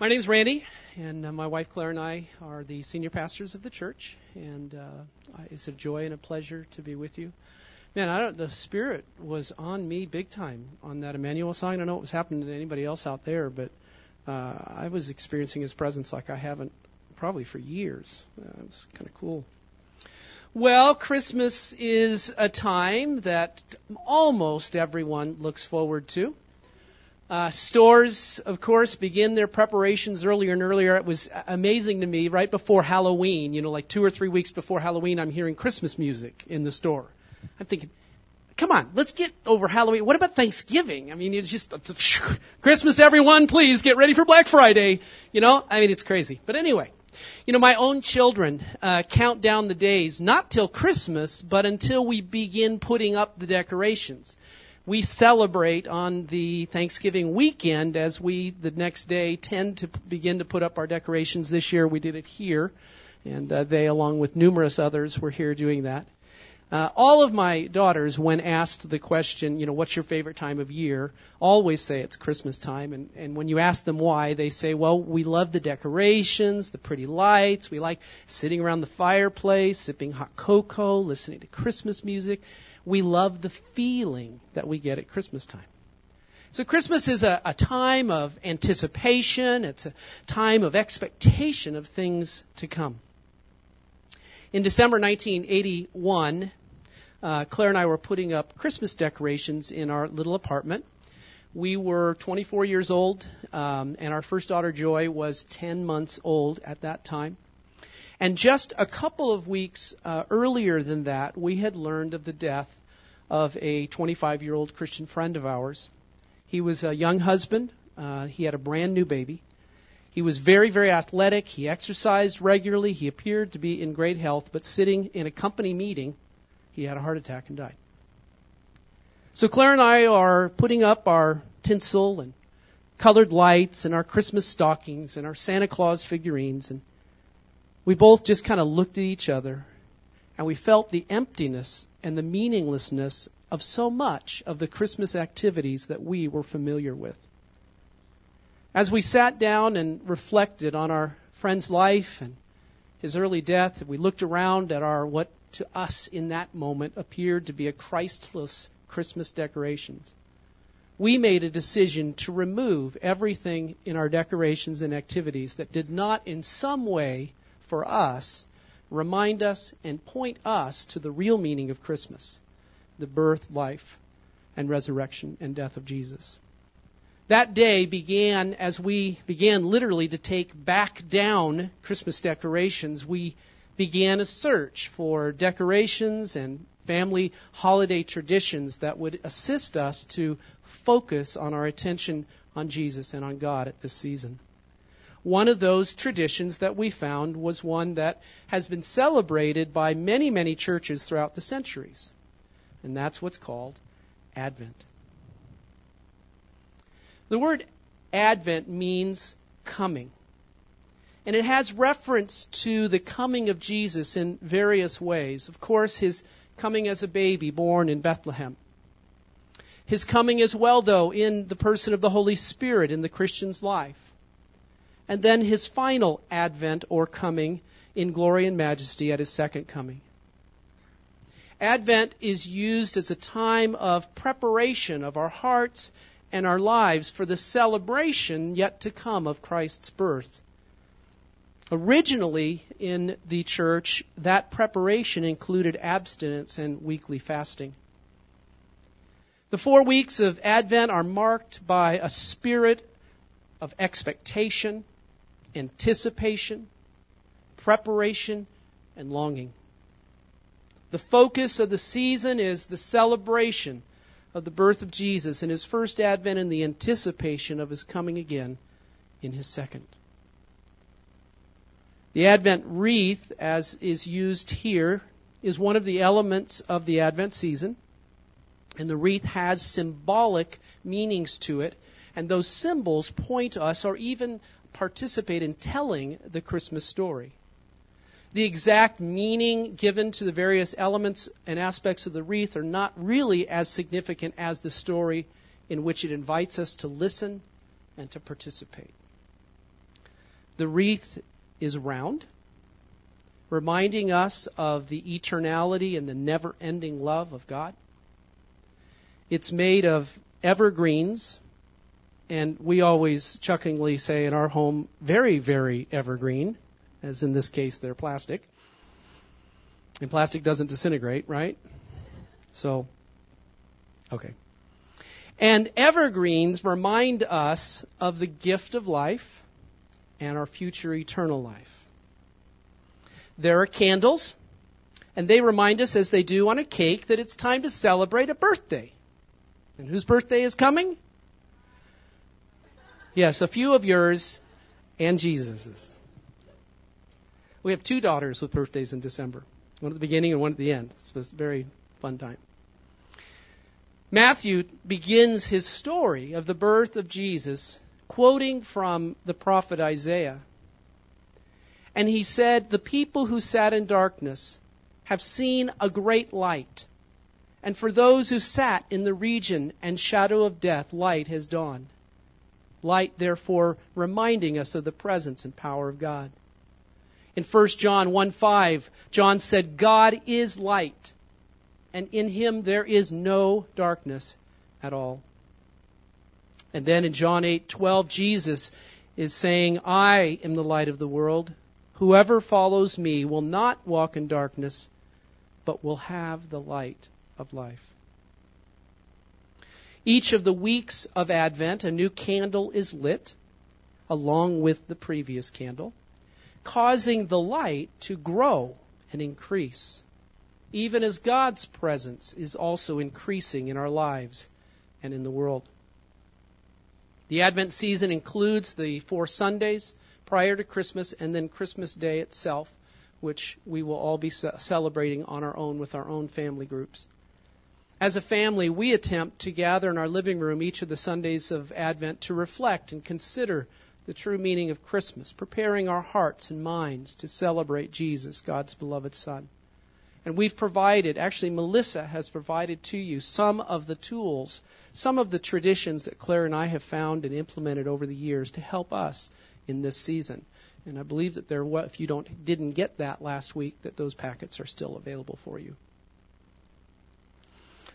My name is Randy, and uh, my wife Claire and I are the senior pastors of the church, and uh, it's a joy and a pleasure to be with you. Man, I don't. The Spirit was on me big time on that Emmanuel song. I don't know what was happening to anybody else out there, but uh, I was experiencing His presence like I haven't probably for years. Uh, it was kind of cool. Well, Christmas is a time that almost everyone looks forward to. Uh, stores, of course, begin their preparations earlier and earlier. It was amazing to me right before Halloween, you know, like two or three weeks before Halloween, I'm hearing Christmas music in the store. I'm thinking, come on, let's get over Halloween. What about Thanksgiving? I mean, it's just it's, Christmas, everyone, please get ready for Black Friday. You know, I mean, it's crazy. But anyway, you know, my own children uh, count down the days, not till Christmas, but until we begin putting up the decorations we celebrate on the Thanksgiving weekend as we, the next day, tend to begin to put up our decorations. This year we did it here, and uh, they, along with numerous others, were here doing that. Uh, all of my daughters, when asked the question, you know, what's your favorite time of year, always say it's Christmas time. And, and when you ask them why, they say, well, we love the decorations, the pretty lights. We like sitting around the fireplace, sipping hot cocoa, listening to Christmas music we love the feeling that we get at Christmas time. So Christmas is a, a, time of anticipation. It's a time of expectation of things to come. In December 1981, uh, Claire and I were putting up Christmas decorations in our little apartment. We were 24 years old, um, and our first daughter Joy was 10 months old at that time. And just a couple of weeks uh, earlier than that, we had learned of the death of a 25 year old Christian friend of ours. He was a young husband, uh, he had a brand new baby. He was very, very athletic. He exercised regularly. He appeared to be in great health, but sitting in a company meeting, he had a heart attack and died. So Claire and I are putting up our tinsel and colored lights and our Christmas stockings and our Santa Claus figurines and we both just kind of looked at each other and we felt the emptiness and the meaninglessness of so much of the Christmas activities that we were familiar with. As we sat down and reflected on our friend's life and his early death, we looked around at our what to us in that moment appeared to be a Christless Christmas decorations. We made a decision to remove everything in our decorations and activities that did not in some way for us remind us and point us to the real meaning of Christmas the birth, life, and resurrection and death of Jesus. That day began as we began literally to take back down Christmas decorations. We began a search for decorations and family holiday traditions that would assist us to focus on our attention on Jesus and on God at this season. One of those traditions that we found was one that has been celebrated by many, many churches throughout the centuries. And that's what's called Advent. The word Advent means coming. And it has reference to the coming of Jesus in various ways. Of course, his coming as a baby born in Bethlehem. His coming as well, though, in the person of the Holy Spirit in the Christian's life and then his final advent or coming in glory and majesty at his second coming. Advent is used as a time of preparation of our hearts and our lives for the celebration yet to come of Christ's birth. Originally, in the church, that preparation included abstinence and weekly fasting. The four weeks of Advent are marked by a spirit of expectation, anticipation, preparation, and longing. The focus of the season is the celebration of the birth of Jesus in his first advent and the anticipation of his coming again in his second. The Advent wreath, as is used here, is one of the elements of the Advent season. And the wreath has symbolic meanings to it. And those symbols point us, or even participate in telling the Christmas story. The exact meaning given to the various elements and aspects of the wreath are not really as significant as the story in which it invites us to listen and to participate. The wreath is round, reminding us of the eternality and the never ending love of God. It's made of evergreens, and we always chuckingly say in our home, very, very evergreen, as in this case, they're plastic. And plastic doesn't disintegrate, right? So, okay. And evergreens remind us of the gift of life and our future eternal life. There are candles, and they remind us, as they do on a cake, that it's time to celebrate a birthday. And whose birthday is coming? Yes, a few of yours and Jesus's. We have two daughters with birthdays in December one at the beginning and one at the end. It's a very fun time. Matthew begins his story of the birth of Jesus quoting from the prophet Isaiah. And he said, The people who sat in darkness have seen a great light. And for those who sat in the region and shadow of death, light has dawned. Light, therefore, reminding us of the presence and power of God. In 1 John 1 5, John said, God is light, and in him there is no darkness at all. And then in John 8:12 Jesus is saying, "I am the light of the world. Whoever follows me will not walk in darkness, but will have the light of life." Each of the weeks of Advent, a new candle is lit along with the previous candle, causing the light to grow and increase even as God's presence is also increasing in our lives and in the world. The Advent season includes the four Sundays prior to Christmas and then Christmas Day itself, which we will all be celebrating on our own with our own family groups. As a family, we attempt to gather in our living room each of the Sundays of Advent to reflect and consider the true meaning of Christmas, preparing our hearts and minds to celebrate Jesus, God's beloved Son. And we've provided, actually, Melissa has provided to you some of the tools, some of the traditions that Claire and I have found and implemented over the years to help us in this season. And I believe that there, if you don't, didn't get that last week, that those packets are still available for you.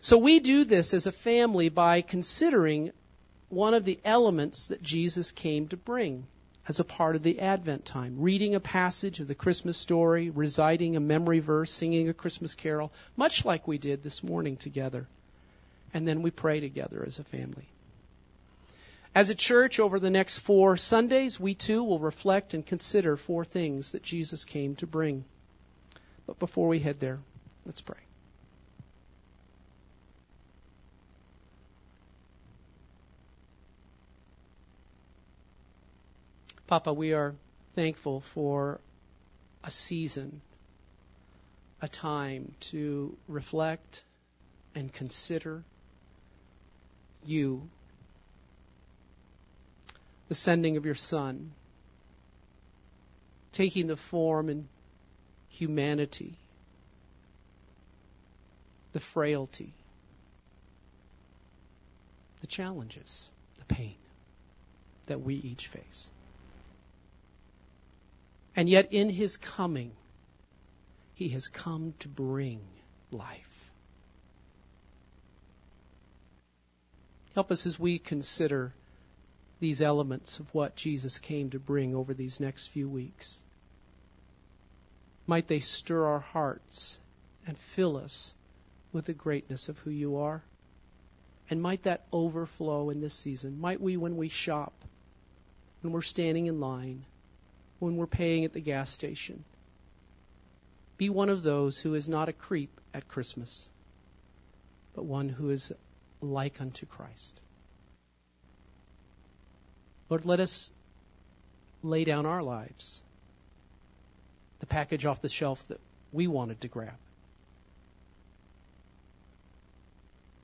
So we do this as a family by considering one of the elements that Jesus came to bring as a part of the Advent time. Reading a passage of the Christmas story, reciting a memory verse, singing a Christmas carol, much like we did this morning together. And then we pray together as a family. As a church, over the next four Sundays, we too will reflect and consider four things that Jesus came to bring. But before we head there, let's pray. Papa, we are thankful for a season, a time to reflect and consider you, the sending of your Son, taking the form and humanity, the frailty, the challenges, the pain that we each face. And yet, in his coming, he has come to bring life. Help us as we consider these elements of what Jesus came to bring over these next few weeks. Might they stir our hearts and fill us with the greatness of who you are. And might that overflow in this season. Might we, when we shop, when we're standing in line, when we're paying at the gas station. Be one of those who is not a creep at Christmas, but one who is like unto Christ. Lord, let us lay down our lives, the package off the shelf that we wanted to grab,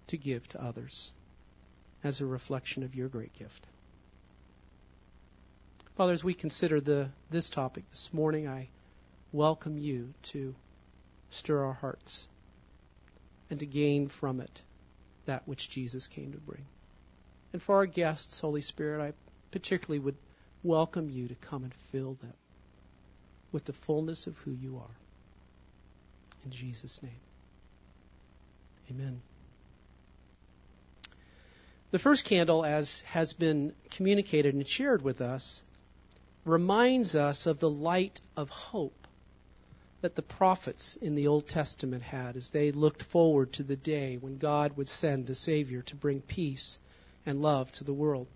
to give to others as a reflection of your great gift. Father, as we consider the, this topic this morning, I welcome you to stir our hearts and to gain from it that which Jesus came to bring. And for our guests, Holy Spirit, I particularly would welcome you to come and fill them with the fullness of who you are. In Jesus' name. Amen. The first candle, as has been communicated and shared with us, reminds us of the light of hope that the prophets in the Old Testament had as they looked forward to the day when God would send a Savior to bring peace and love to the world.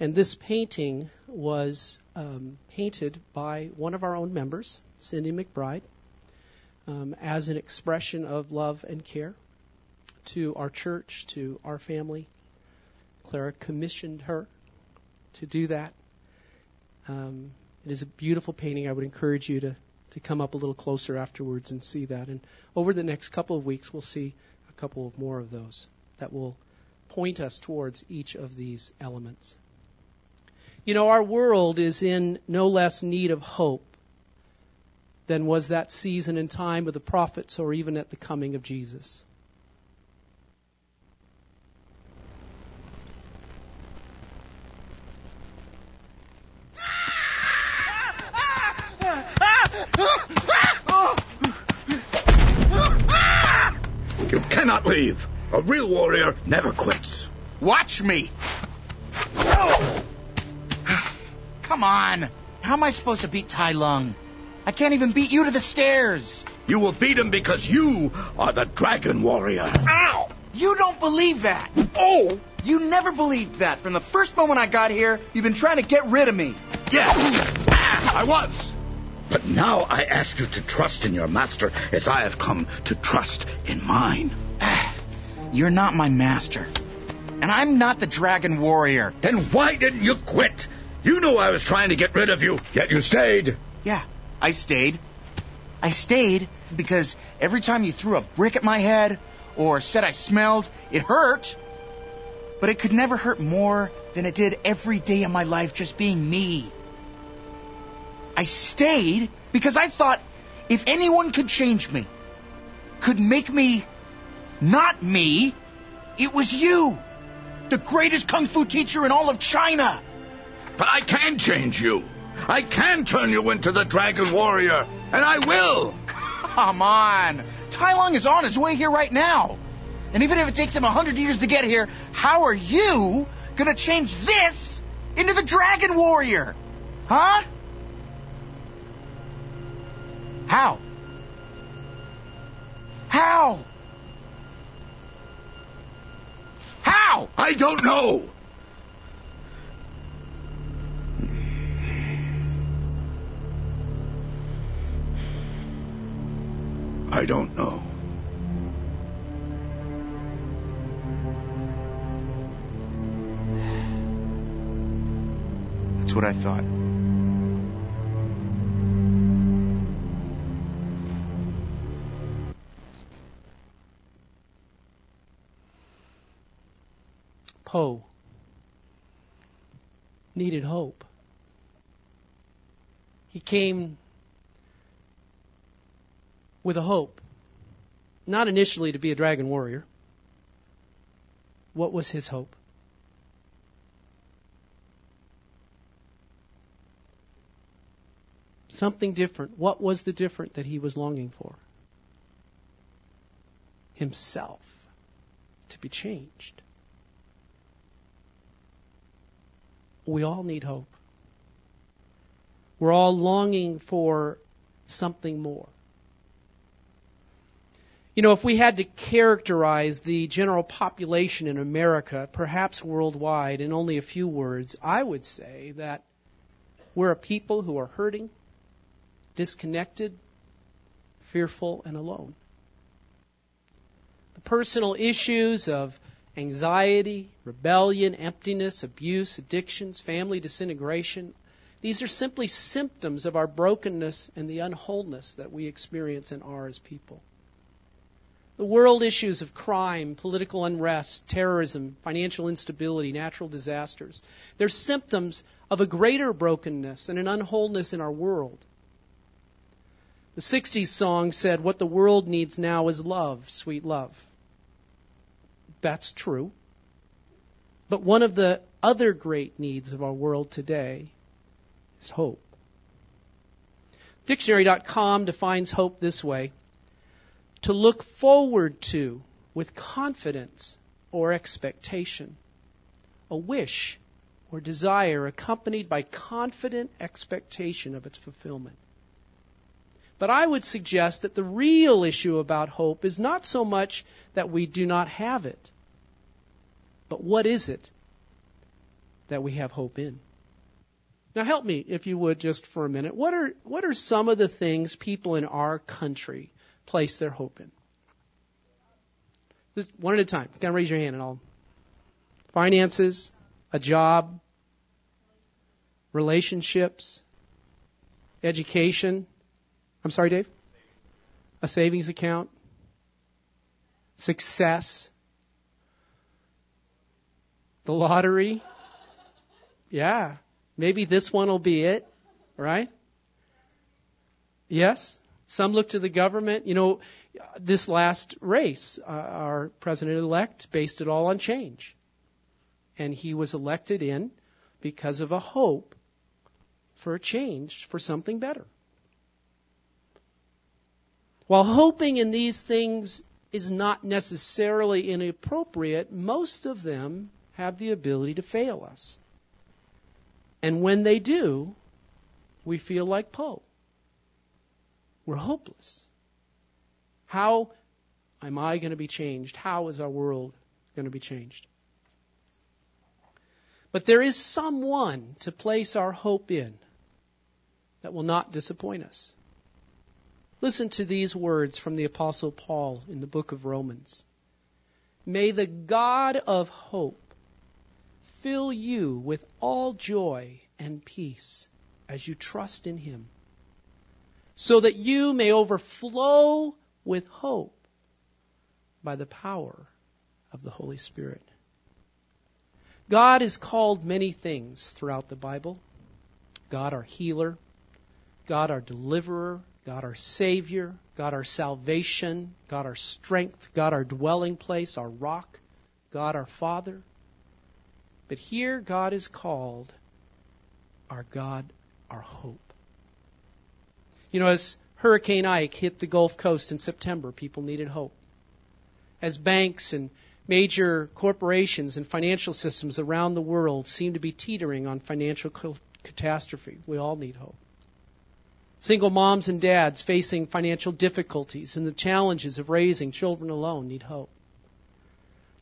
And this painting was um, painted by one of our own members, Cindy McBride, um, as an expression of love and care to our church, to our family. Clara commissioned her to do that. Um, it is a beautiful painting. I would encourage you to, to come up a little closer afterwards and see that. And over the next couple of weeks, we'll see a couple of more of those that will point us towards each of these elements. You know, our world is in no less need of hope than was that season and time of the prophets or even at the coming of Jesus. You cannot leave. A real warrior never quits. Watch me. Come on. How am I supposed to beat Tai Lung? I can't even beat you to the stairs. You will beat him because you are the dragon warrior. Ow! You don't believe that. Oh! You never believed that. From the first moment I got here, you've been trying to get rid of me. Yes, I was. But now I ask you to trust in your master as I have come to trust in mine. You're not my master. And I'm not the dragon warrior. Then why didn't you quit? You knew I was trying to get rid of you, yet you stayed. Yeah, I stayed. I stayed because every time you threw a brick at my head or said I smelled, it hurt. But it could never hurt more than it did every day of my life just being me. I stayed because I thought if anyone could change me, could make me not me, it was you. The greatest kung fu teacher in all of China. But I can change you. I can turn you into the Dragon Warrior, and I will. Come on. Tai Lung is on his way here right now. And even if it takes him a hundred years to get here, how are you gonna change this into the Dragon Warrior? Huh? How? How? How? I don't know. I don't know. That's what I thought. Po needed hope. He came with a hope, not initially to be a dragon warrior. What was his hope? Something different. What was the different that he was longing for? Himself to be changed. We all need hope. We're all longing for something more. You know, if we had to characterize the general population in America, perhaps worldwide, in only a few words, I would say that we're a people who are hurting, disconnected, fearful, and alone. The personal issues of anxiety, rebellion, emptiness, abuse, addictions, family disintegration. These are simply symptoms of our brokenness and the unwholeness that we experience and are as people. The world issues of crime, political unrest, terrorism, financial instability, natural disasters, they're symptoms of a greater brokenness and an unwholeness in our world. The 60s song said, What the world needs now is love, sweet love. That's true. But one of the other great needs of our world today is hope. Dictionary.com defines hope this way to look forward to with confidence or expectation, a wish or desire accompanied by confident expectation of its fulfillment. But I would suggest that the real issue about hope is not so much that we do not have it, but what is it that we have hope in? Now help me, if you would, just for a minute. What are, what are some of the things people in our country place their hope in? Just one at a time. Can raise your hand and I'll. Finances, a job, relationships, education. I'm sorry, Dave? A savings account, success, the lottery. Yeah. Maybe this one will be it, right? Yes? Some look to the government. You know, this last race, uh, our president elect based it all on change. And he was elected in because of a hope for a change, for something better. While hoping in these things is not necessarily inappropriate, most of them have the ability to fail us. And when they do, we feel like Po. We're hopeless. How am I going to be changed? How is our world going to be changed? But there is someone to place our hope in that will not disappoint us. Listen to these words from the Apostle Paul in the book of Romans. May the God of hope fill you with all joy and peace as you trust in him, so that you may overflow with hope by the power of the Holy Spirit. God is called many things throughout the Bible God our healer, God our deliverer, God our Savior, God our salvation, God our strength, God our dwelling place, our rock, God our Father. But here God is called our God, our hope. You know, as Hurricane Ike hit the Gulf Coast in September, people needed hope. As banks and major corporations and financial systems around the world seem to be teetering on financial catastrophe, we all need hope. Single moms and dads facing financial difficulties and the challenges of raising children alone need hope.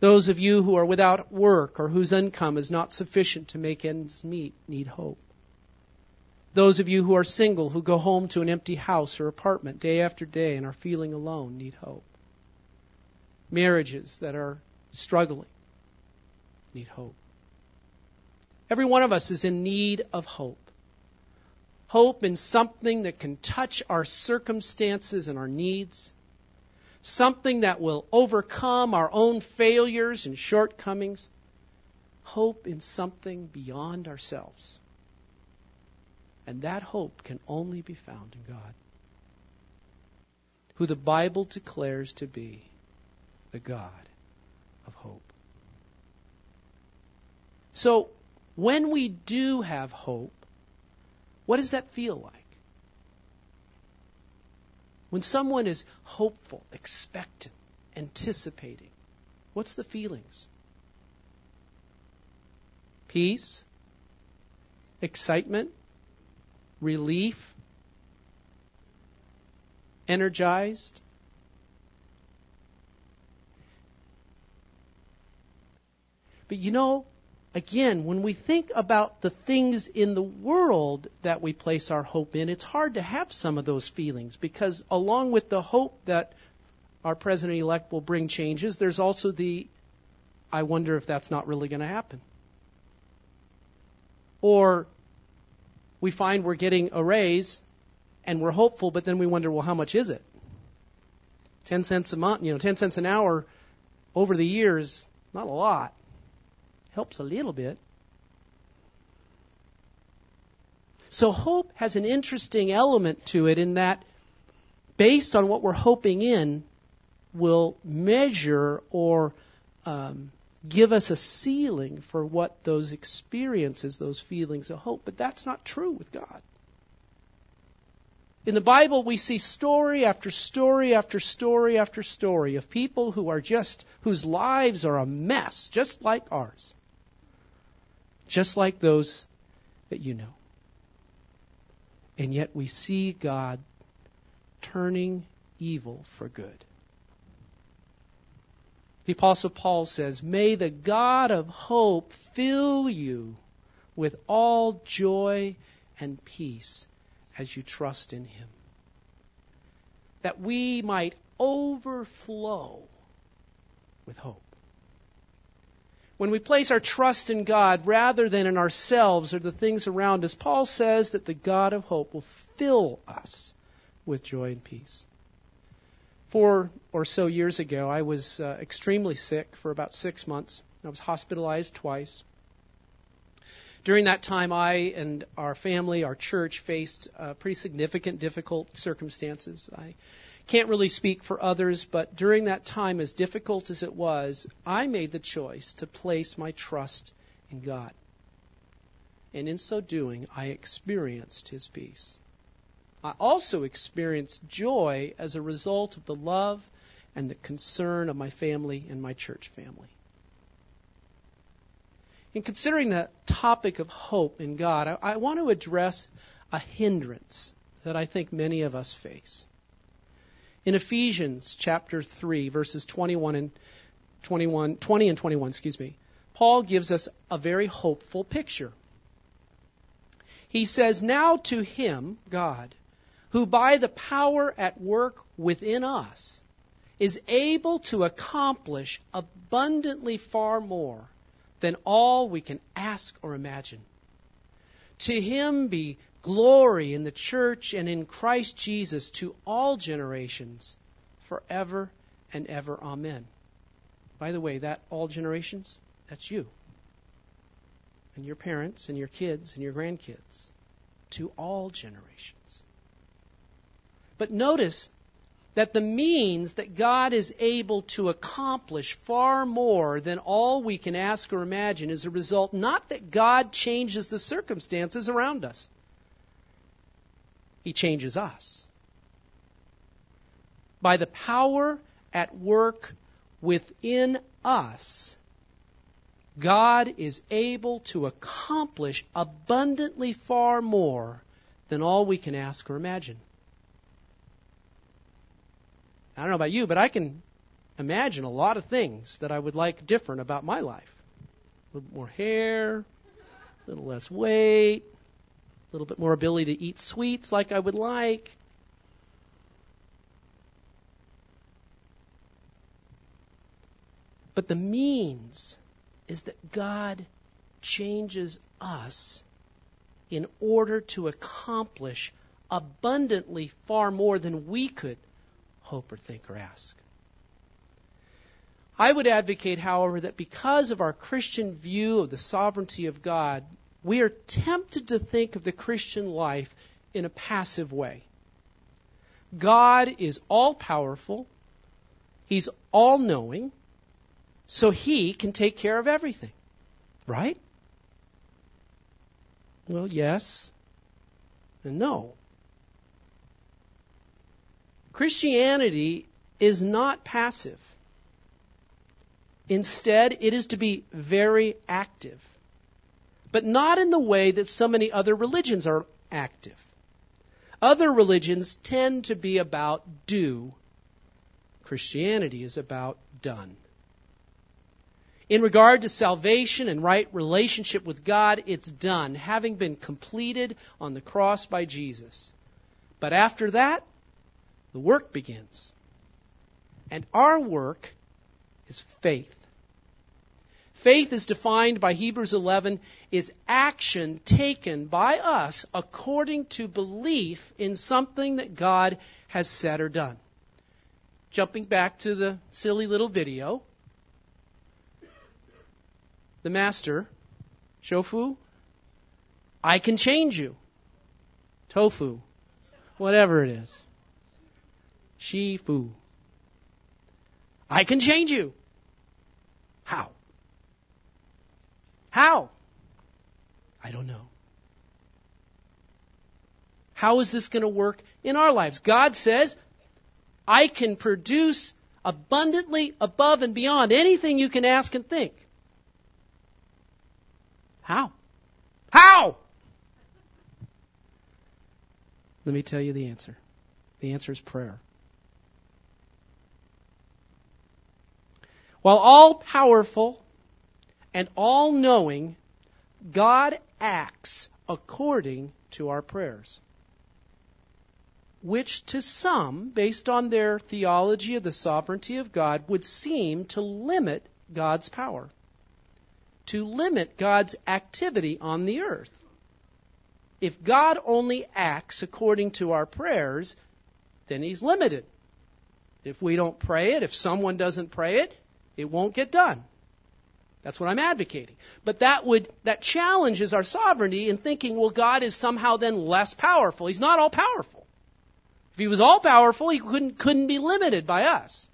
Those of you who are without work or whose income is not sufficient to make ends meet need hope. Those of you who are single, who go home to an empty house or apartment day after day and are feeling alone, need hope. Marriages that are struggling need hope. Every one of us is in need of hope. Hope in something that can touch our circumstances and our needs something that will overcome our own failures and shortcomings. Hope in something beyond ourselves. And that hope can only be found in God, who the Bible declares to be the God of hope. So, when we do have hope, what does that feel like? When someone is hopeful, expectant, anticipating, what's the feelings? Peace, excitement, relief, energized. But you know, again, when we think about the things in the world that we place our hope in, it's hard to have some of those feelings because, along with the hope that our president elect will bring changes, there's also the I wonder if that's not really going to happen. Or we find we're getting a raise and we're hopeful, but then we wonder, well, how much is it? 10 cents a month, you know, 10 cents an hour over the years, not a lot helps a little bit. So hope has an interesting element to it in that, based on what we're hoping in, will measure or um, give us a ceiling for what those experiences, those feelings of hope. But that's not true with God. In the Bible, we see story after story after story after story of people who are just, whose lives are a mess, just like ours. Just like those that you know. And yet we see God turning evil for good. The Apostle Paul says, May the God of hope fill you with all joy and peace as you trust in Him. That we might overflow with hope. When we place our trust in God rather than in ourselves or the things around us, Paul says that the God of hope will fill us with joy and peace. Four or so years ago, I was uh, extremely sick for about six months. I was hospitalized twice. During that time, I and our family, our church, faced uh, pretty significant, difficult circumstances. I can't really speak for others, but during that time, as difficult as it was, I made the choice to place my trust in God. And in so doing, I experienced His peace. I also experienced joy as a result of the love and the concern of my family and my church family. In considering the topic of hope in God, I, I want to address a hindrance that I think many of us face. In Ephesians chapter 3, verses 21 and 21, 20 and 21, excuse me, Paul gives us a very hopeful picture. He says, Now to him, God, who by the power at work within us is able to accomplish abundantly far more than all we can ask or imagine. To him be glory in the church and in Christ Jesus to all generations, forever and ever. Amen. By the way, that all generations, that's you. And your parents and your kids and your grandkids. To all generations. But notice that the means that God is able to accomplish far more than all we can ask or imagine is a result not that God changes the circumstances around us, He changes us. By the power at work within us, God is able to accomplish abundantly far more than all we can ask or imagine. I don't know about you, but I can imagine a lot of things that I would like different about my life. A little more hair, a little less weight, a little bit more ability to eat sweets like I would like. But the means is that God changes us in order to accomplish abundantly far more than we could hope or think or ask. I would advocate, however, that because of our Christian view of the sovereignty of God, we are tempted to think of the Christian life in a passive way. God is all powerful, He's all knowing, so He can take care of everything. Right? Well, yes and no. Christianity is not passive. Instead, it is to be very active. But not in the way that so many other religions are active. Other religions tend to be about do. Christianity is about done. In regard to salvation and right relationship with God, it's done, having been completed on the cross by Jesus. But after that, the work begins. And our work is faith. Faith is defined by Hebrews 11 is action taken by us according to belief in something that God has said or done. Jumping back to the silly little video, the master, Shofu, I can change you. Tofu, whatever it is. Shifu. I can change you. How? How? I don't know. How is this going to work in our lives? God says, I can produce abundantly above and beyond anything you can ask and think. How? How? Let me tell you the answer. The answer is prayer. While all powerful and all knowing, God acts according to our prayers which to some, based on their theology of the sovereignty of God, would seem to limit God's power, to limit God's activity on the earth. If God only acts according to our prayers, then He's limited. If we don't pray it, if someone doesn't pray it, it won't get done. That's what I'm advocating. But that would that challenges our sovereignty in thinking, well, God is somehow then less powerful. He's not all powerful. If he was all powerful, he couldn't, couldn't be limited by us.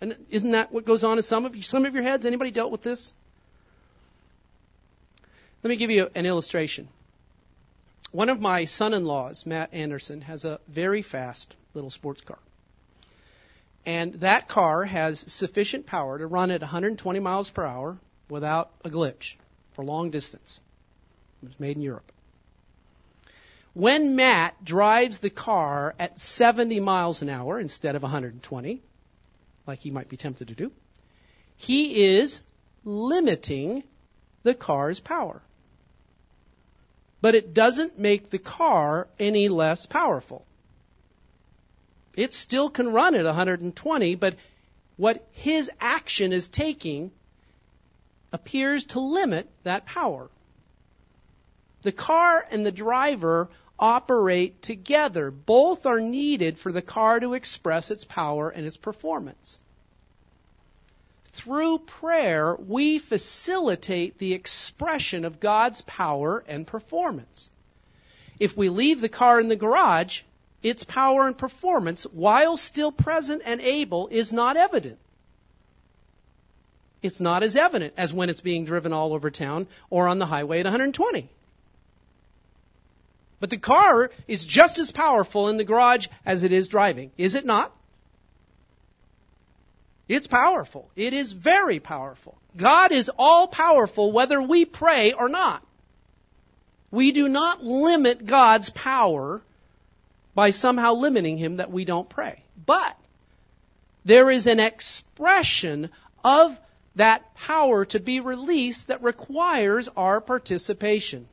And isn't that what goes on in some of you, some of your heads? Anybody dealt with this? Let me give you an illustration. One of my son-in-laws, Matt Anderson, has a very fast little sports car. And that car has sufficient power to run at 120 miles per hour without a glitch for long distance. It was made in Europe. When Matt drives the car at 70 miles an hour instead of 120, like he might be tempted to do, he is limiting the car's power. But it doesn't make the car any less powerful. It still can run at 120, but what his action is taking appears to limit that power. The car and the driver operate together. Both are needed for the car to express its power and its performance. Through prayer, we facilitate the expression of God's power and performance. If we leave the car in the garage, its power and performance, while still present and able, is not evident. It's not as evident as when it's being driven all over town or on the highway at 120. But the car is just as powerful in the garage as it is driving, is it not? It's powerful. It is very powerful. God is all powerful whether we pray or not. We do not limit God's power by somehow limiting Him that we don't pray. But there is an expression of that power to be released that requires our participation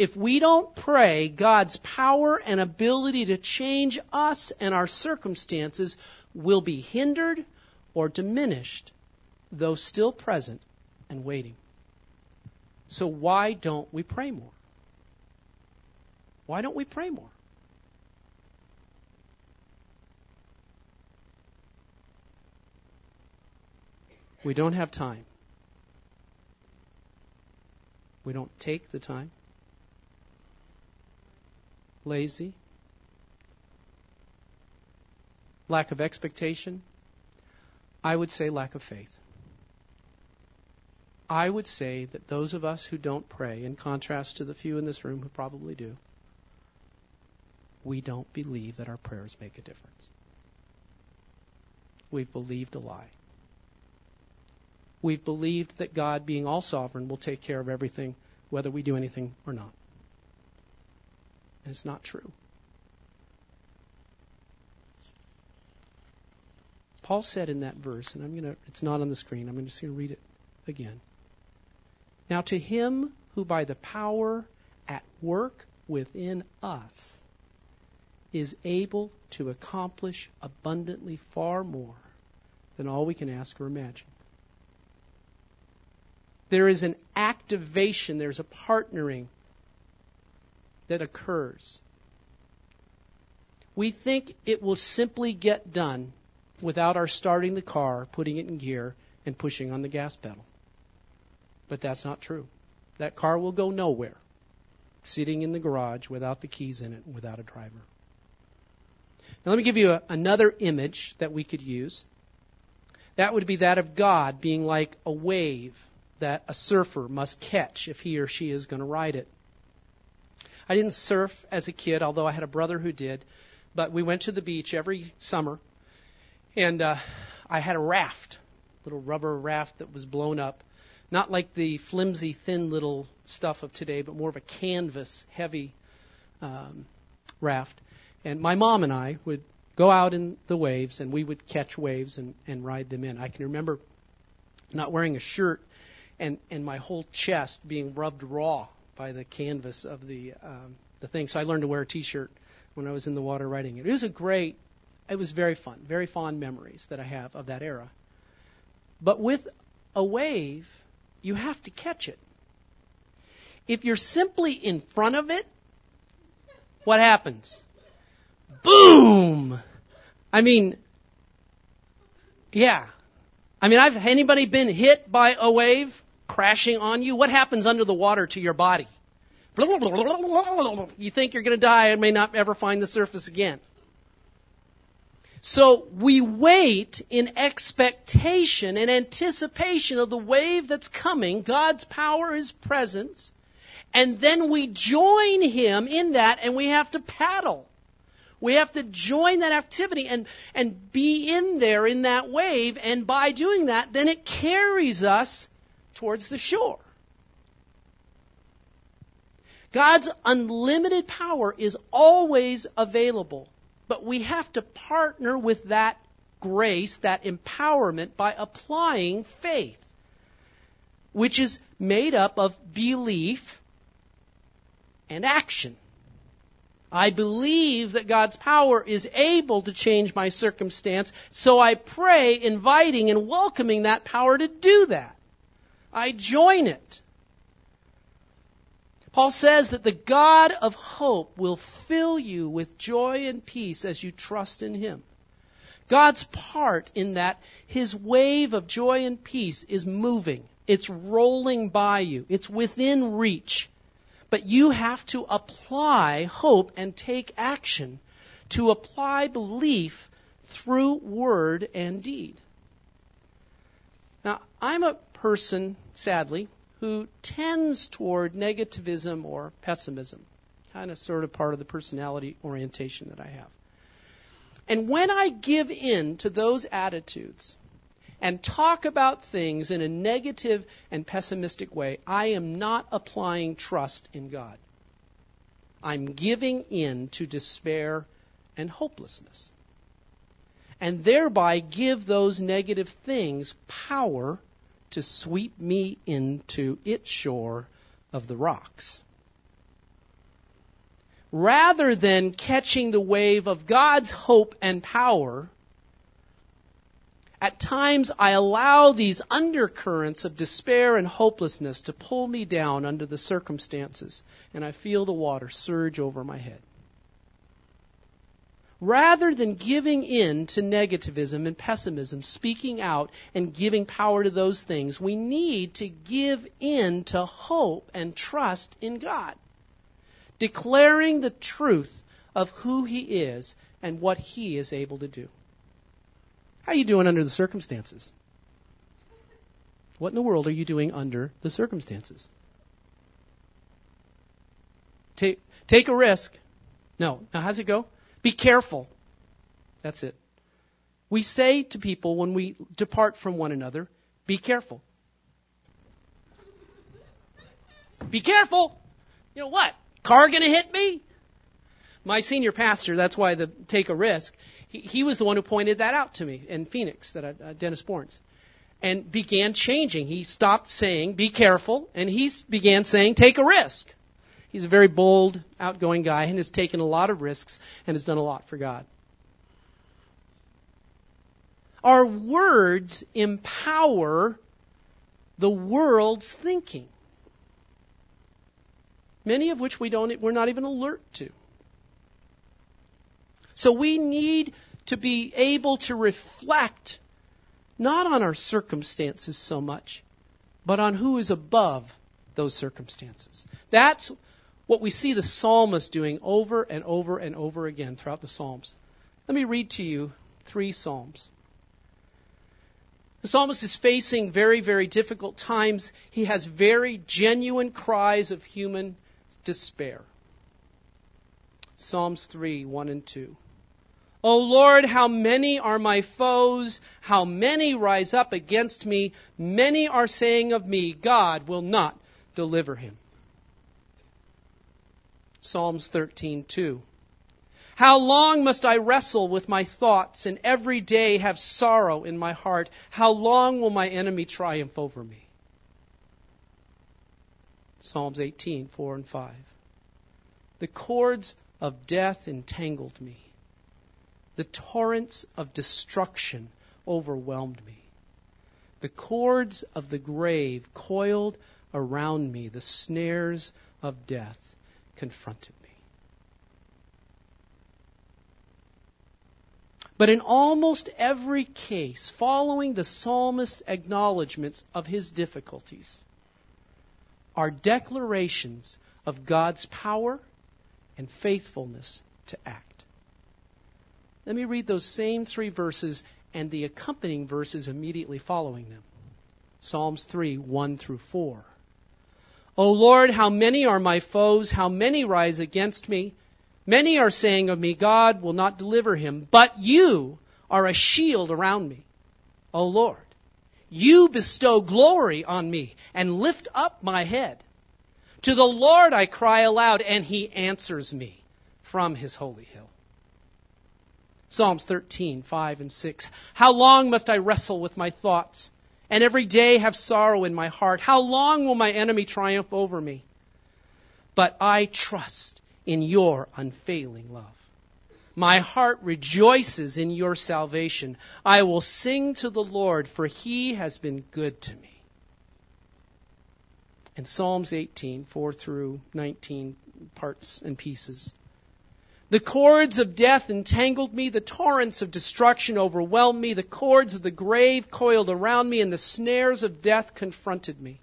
if we don't pray, God's power and ability to change us and our circumstances will be hindered or diminished, though still present and waiting. So, why don't we pray more? Why don't we pray more? We don't have time. We don't take the time lazy, lack of expectation, I would say lack of faith. I would say that those of us who don't pray, in contrast to the few in this room who probably do, we don't believe that our prayers make a difference. We've believed a lie. We've believed that God, being all sovereign, will take care of everything, whether we do anything or not. And it's not true. Paul said in that verse, and I'm going to, it's not on the screen, I'm just going to read it again. Now, to him who by the power at work within us is able to accomplish abundantly far more than all we can ask or imagine. There is an activation, there's a partnering that occurs. We think it will simply get done without our starting the car, putting it in gear, and pushing on the gas pedal. But that's not true. That car will go nowhere sitting in the garage without the keys in it without a driver. Now, let me give you a, another image that we could use. That would be that of God being like a wave that a surfer must catch if he or she is going to ride it. I didn't surf as a kid, although I had a brother who did, but we went to the beach every summer, and uh, I had a raft, little rubber raft that was blown up. Not like the flimsy, thin little stuff of today, but more of a canvas, heavy um, raft. And my mom and I would go out in the waves and we would catch waves and, and ride them in. I can remember not wearing a shirt and, and my whole chest being rubbed raw by the canvas of the um, the thing. So I learned to wear a t-shirt when I was in the water riding it. It was a great, it was very fun, very fond memories that I have of that era. But with a wave, you have to catch it. If you're simply in front of it, what happens? Boom! I mean, yeah. I mean, I've anybody been hit by a wave crashing on you? What happens under the water to your body? You think you're going to die and may not ever find the surface again. So we wait in expectation and anticipation of the wave that's coming, God's power, His presence, and then we join Him in that and we have to paddle. We have to join that activity and, and be in there in that wave, and by doing that, then it carries us towards the shore. God's unlimited power is always available, but we have to partner with that grace, that empowerment, by applying faith, which is made up of belief and action. I believe that God's power is able to change my circumstance, so I pray, inviting and welcoming that power to do that. I join it. Paul says that the God of hope will fill you with joy and peace as you trust in Him. God's part in that, His wave of joy and peace is moving. It's rolling by you. It's within reach. But you have to apply hope and take action to apply belief through word and deed. Now, I'm a person, sadly, who tends toward negativism or pessimism. Kind of sort of part of the personality orientation that I have. And when I give in to those attitudes and talk about things in a negative and pessimistic way, I am not applying trust in God. I'm giving in to despair and hopelessness. And thereby give those negative things power to sweep me into its shore of the rocks. Rather than catching the wave of God's hope and power, at times I allow these undercurrents of despair and hopelessness to pull me down under the circumstances, and I feel the water surge over my head rather than giving in to negativism and pessimism, speaking out and giving power to those things, we need to give in to hope and trust in God, declaring the truth of who He is and what He is able to do. How are you doing under the circumstances? What in the world are you doing under the circumstances? Take, take a risk. No. Now, how's it go? Be careful. That's it. We say to people when we depart from one another, be careful. Be careful. You know what? Car going to hit me? My senior pastor, that's why the take a risk, he, he was the one who pointed that out to me in Phoenix, that uh, Dennis Borns, and began changing. He stopped saying, be careful, and he began saying, take a risk. He's a very bold, outgoing guy and has taken a lot of risks and has done a lot for God. Our words empower the world's thinking, many of which we don't, we're not even alert to. So we need to be able to reflect not on our circumstances so much, but on who is above those circumstances. That's what we see the psalmist doing over and over and over again throughout the Psalms. Let me read to you three Psalms. The psalmist is facing very, very difficult times. He has very genuine cries of human despair. Psalms 3 1 and 2. O Lord, how many are my foes? How many rise up against me? Many are saying of me, God will not deliver him. Psalms 13:2. How long must I wrestle with my thoughts and every day have sorrow in my heart? How long will my enemy triumph over me? Psalms 18:4 and 5. The cords of death entangled me. The torrents of destruction overwhelmed me. The cords of the grave coiled around me. The snares of death confronted me. But in almost every case, following the psalmist's acknowledgments of his difficulties, are declarations of God's power and faithfulness to act. Let me read those same three verses and the accompanying verses immediately following them. Psalms 3 1 through 4. O Lord, how many are my foes? How many rise against me? Many are saying of me, God will not deliver him, but you are a shield around me, O Lord. You bestow glory on me and lift up my head. To the Lord I cry aloud, and he answers me from his holy hill. Psalms 13, 5 and 6. How long must I wrestle with my thoughts, and every day have sorrow in my heart? How long will my enemy triumph over me? But I trust in your unfailing love. My heart rejoices in your salvation. I will sing to the Lord, for he has been good to me. In Psalms 18, 4 through 19 parts and pieces. The cords of death entangled me, the torrents of destruction overwhelmed me, the cords of the grave coiled around me, and the snares of death confronted me.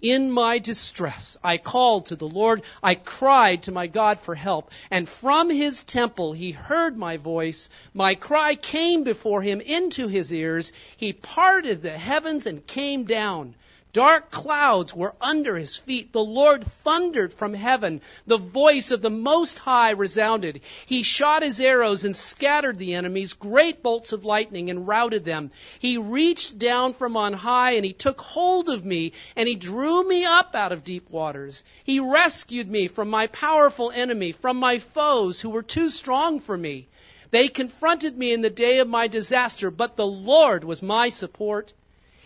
In my distress, I called to the Lord. I cried to my God for help. And from his temple he heard my voice. My cry came before him into his ears. He parted the heavens and came down. Dark clouds were under his feet. The Lord thundered from heaven. The voice of the Most High resounded. He shot his arrows and scattered the enemies, great bolts of lightning, and routed them. He reached down from on high, and he took hold of me, and he drew me up out of deep waters. He rescued me from my powerful enemy, from my foes who were too strong for me. They confronted me in the day of my disaster, but the Lord was my support.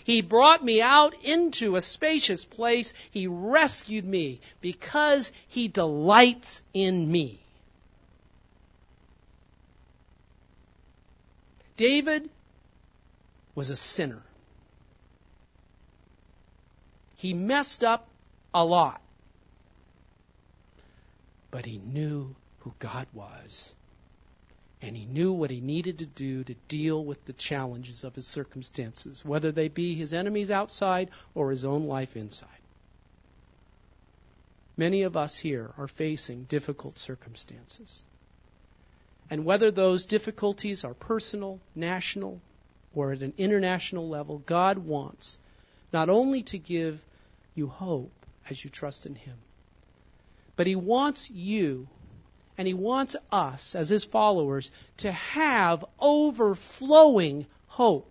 He brought me out into a spacious place. He rescued me because he delights in me. David was a sinner. He messed up a lot. But he knew who God was and he knew what he needed to do to deal with the challenges of his circumstances, whether they be his enemies outside or his own life inside. Many of us here are facing difficult circumstances. And whether those difficulties are personal, national, or at an international level, God wants not only to give you hope as you trust in Him, but He wants you and He wants us, as His followers, to have overflowing hope.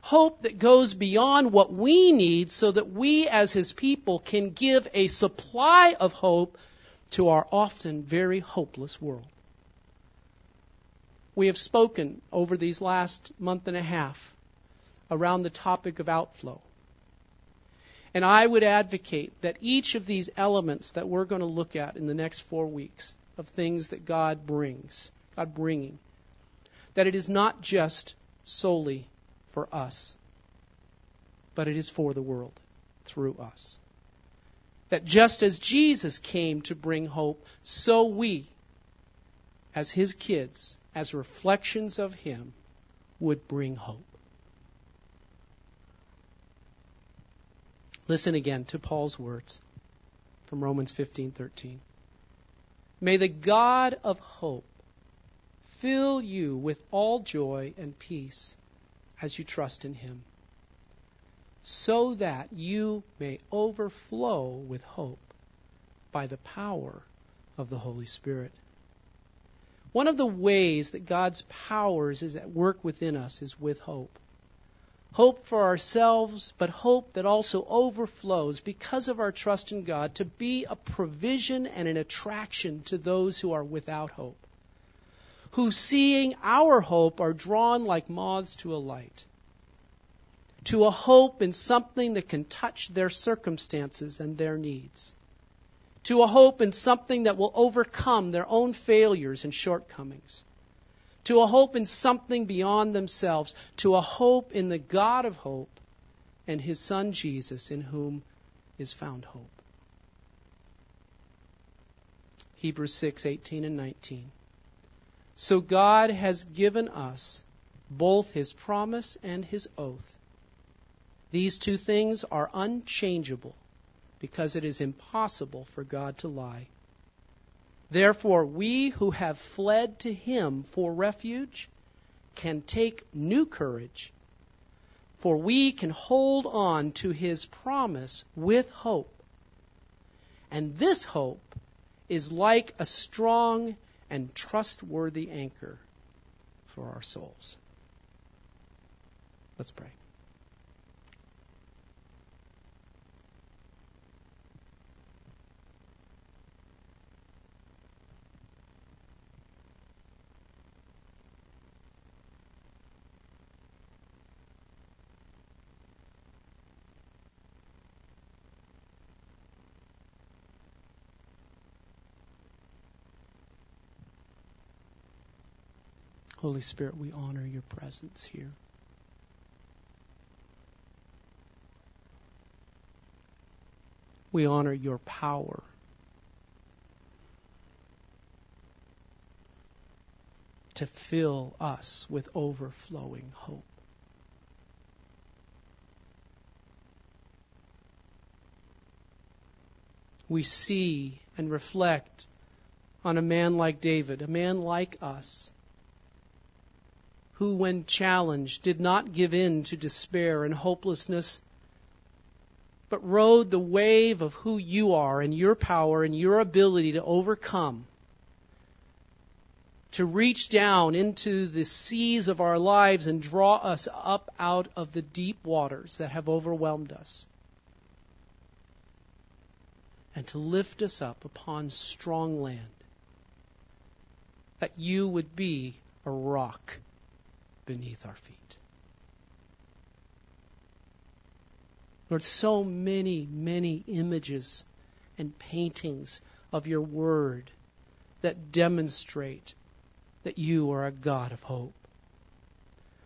Hope that goes beyond what we need so that we, as His people, can give a supply of hope to our often very hopeless world. We have spoken over these last month and a half around the topic of outflow. And I would advocate that each of these elements that we're going to look at in the next four weeks, of things that God brings, God bringing. That it is not just solely for us, but it is for the world through us. That just as Jesus came to bring hope, so we, as his kids, as reflections of him, would bring hope. Listen again to Paul's words from Romans 15:13. May the God of hope fill you with all joy and peace as you trust in Him, so that you may overflow with hope by the power of the Holy Spirit. One of the ways that God's powers is at work within us is with hope. Hope for ourselves, but hope that also overflows because of our trust in God to be a provision and an attraction to those who are without hope, who seeing our hope are drawn like moths to a light, to a hope in something that can touch their circumstances and their needs to a hope in something that will overcome their own failures and shortcomings, to a hope in something beyond themselves, to a hope in the God of hope and his Son Jesus, in whom is found hope. Hebrews 6 18 and 19. So God has given us both his promise and his oath. These two things are unchangeable because it is impossible for God to lie. Therefore, we who have fled to him for refuge can take new courage, for we can hold on to his promise with hope. And this hope is like a strong and trustworthy anchor for our souls. Let's pray. Holy Spirit, we honor your presence here. We honor your power. To fill us with overflowing hope. We see and reflect on a man like David, a man like us who, when challenged, did not give in to despair and hopelessness, but rode the wave of who you are and your power and your ability to overcome, to reach down into the seas of our lives and draw us up out of the deep waters that have overwhelmed us, and to lift us up upon strong land, that you would be a rock beneath our feet. Lord, so many, many images and paintings of your word that demonstrate that you are a God of hope.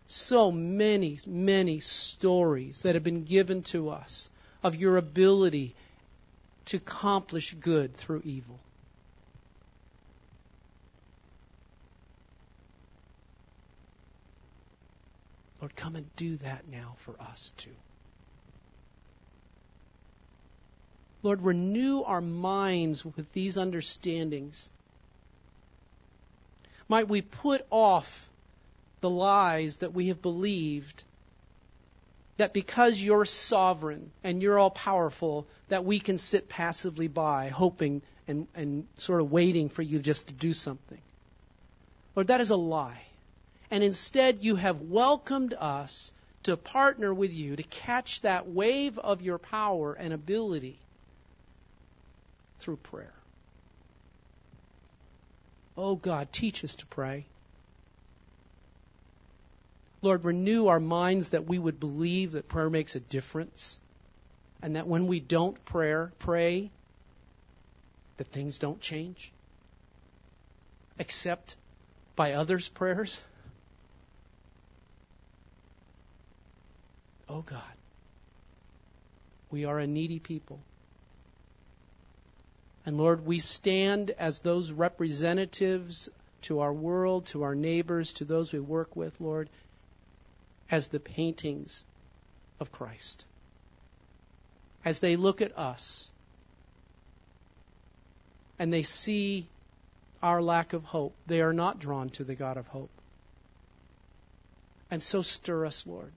So many, many stories that have been given to us of your ability to accomplish good through evil. Lord, come and do that now for us too. Lord, renew our minds with these understandings. Might we put off the lies that we have believed that because you're sovereign and you're all powerful, that we can sit passively by, hoping and, and sort of waiting for you just to do something. Lord, that is a lie and instead you have welcomed us to partner with you to catch that wave of your power and ability through prayer. Oh God, teach us to pray. Lord, renew our minds that we would believe that prayer makes a difference and that when we don't prayer, pray, that things don't change except by others' prayers. Oh God, we are a needy people. And Lord, we stand as those representatives to our world, to our neighbors, to those we work with, Lord, as the paintings of Christ. As they look at us and they see our lack of hope, they are not drawn to the God of hope. And so stir us, Lord.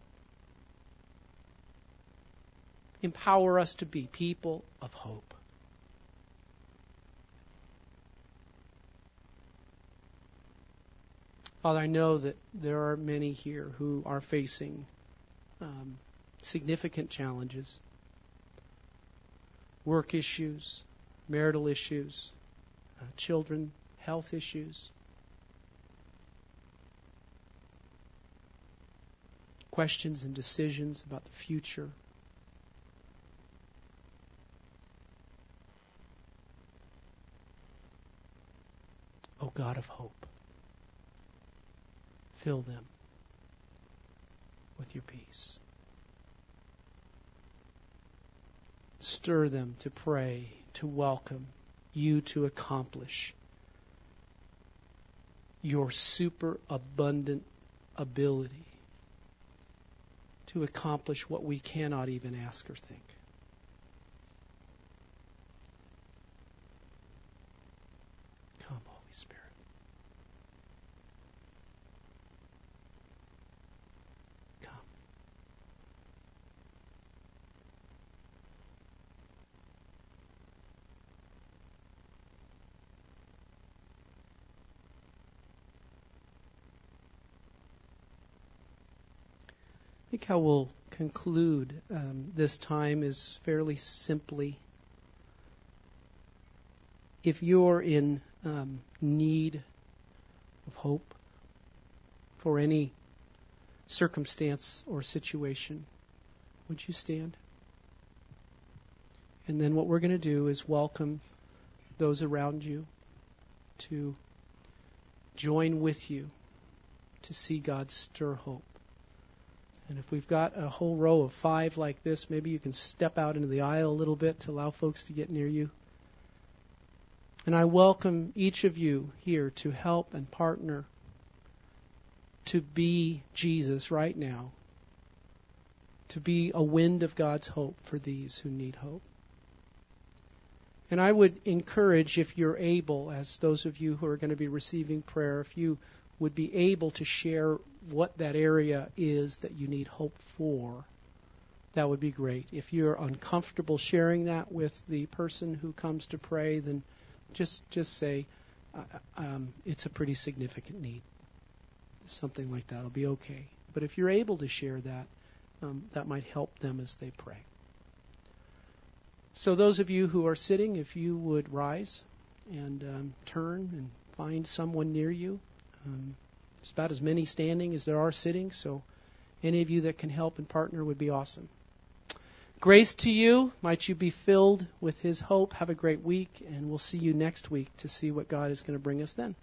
Empower us to be people of hope. Father, I know that there are many here who are facing um, significant challenges work issues, marital issues, uh, children, health issues, questions and decisions about the future. O God of hope, fill them with your peace. Stir them to pray, to welcome you to accomplish your superabundant ability to accomplish what we cannot even ask or think. Come, Holy Spirit. Come. I how we'll conclude um, this time is fairly simply if you're in um, need of hope for any circumstance or situation, would you stand? And then what we're going to do is welcome those around you to join with you to see God stir hope. And if we've got a whole row of five like this, maybe you can step out into the aisle a little bit to allow folks to get near you. And I welcome each of you here to help and partner to be Jesus right now, to be a wind of God's hope for these who need hope. And I would encourage, if you're able, as those of you who are going to be receiving prayer, if you would be able to share what that area is that you need hope for, that would be great. If you're uncomfortable sharing that with the person who comes to pray, then just just say uh, um, it's a pretty significant need. Something like that will be okay. But if you're able to share that, um, that might help them as they pray. So those of you who are sitting, if you would rise and um, turn and find someone near you. Um, it's about as many standing as there are sitting, so any of you that can help and partner would be awesome. Grace to you. Might you be filled with His hope. Have a great week, and we'll see you next week to see what God is going to bring us then.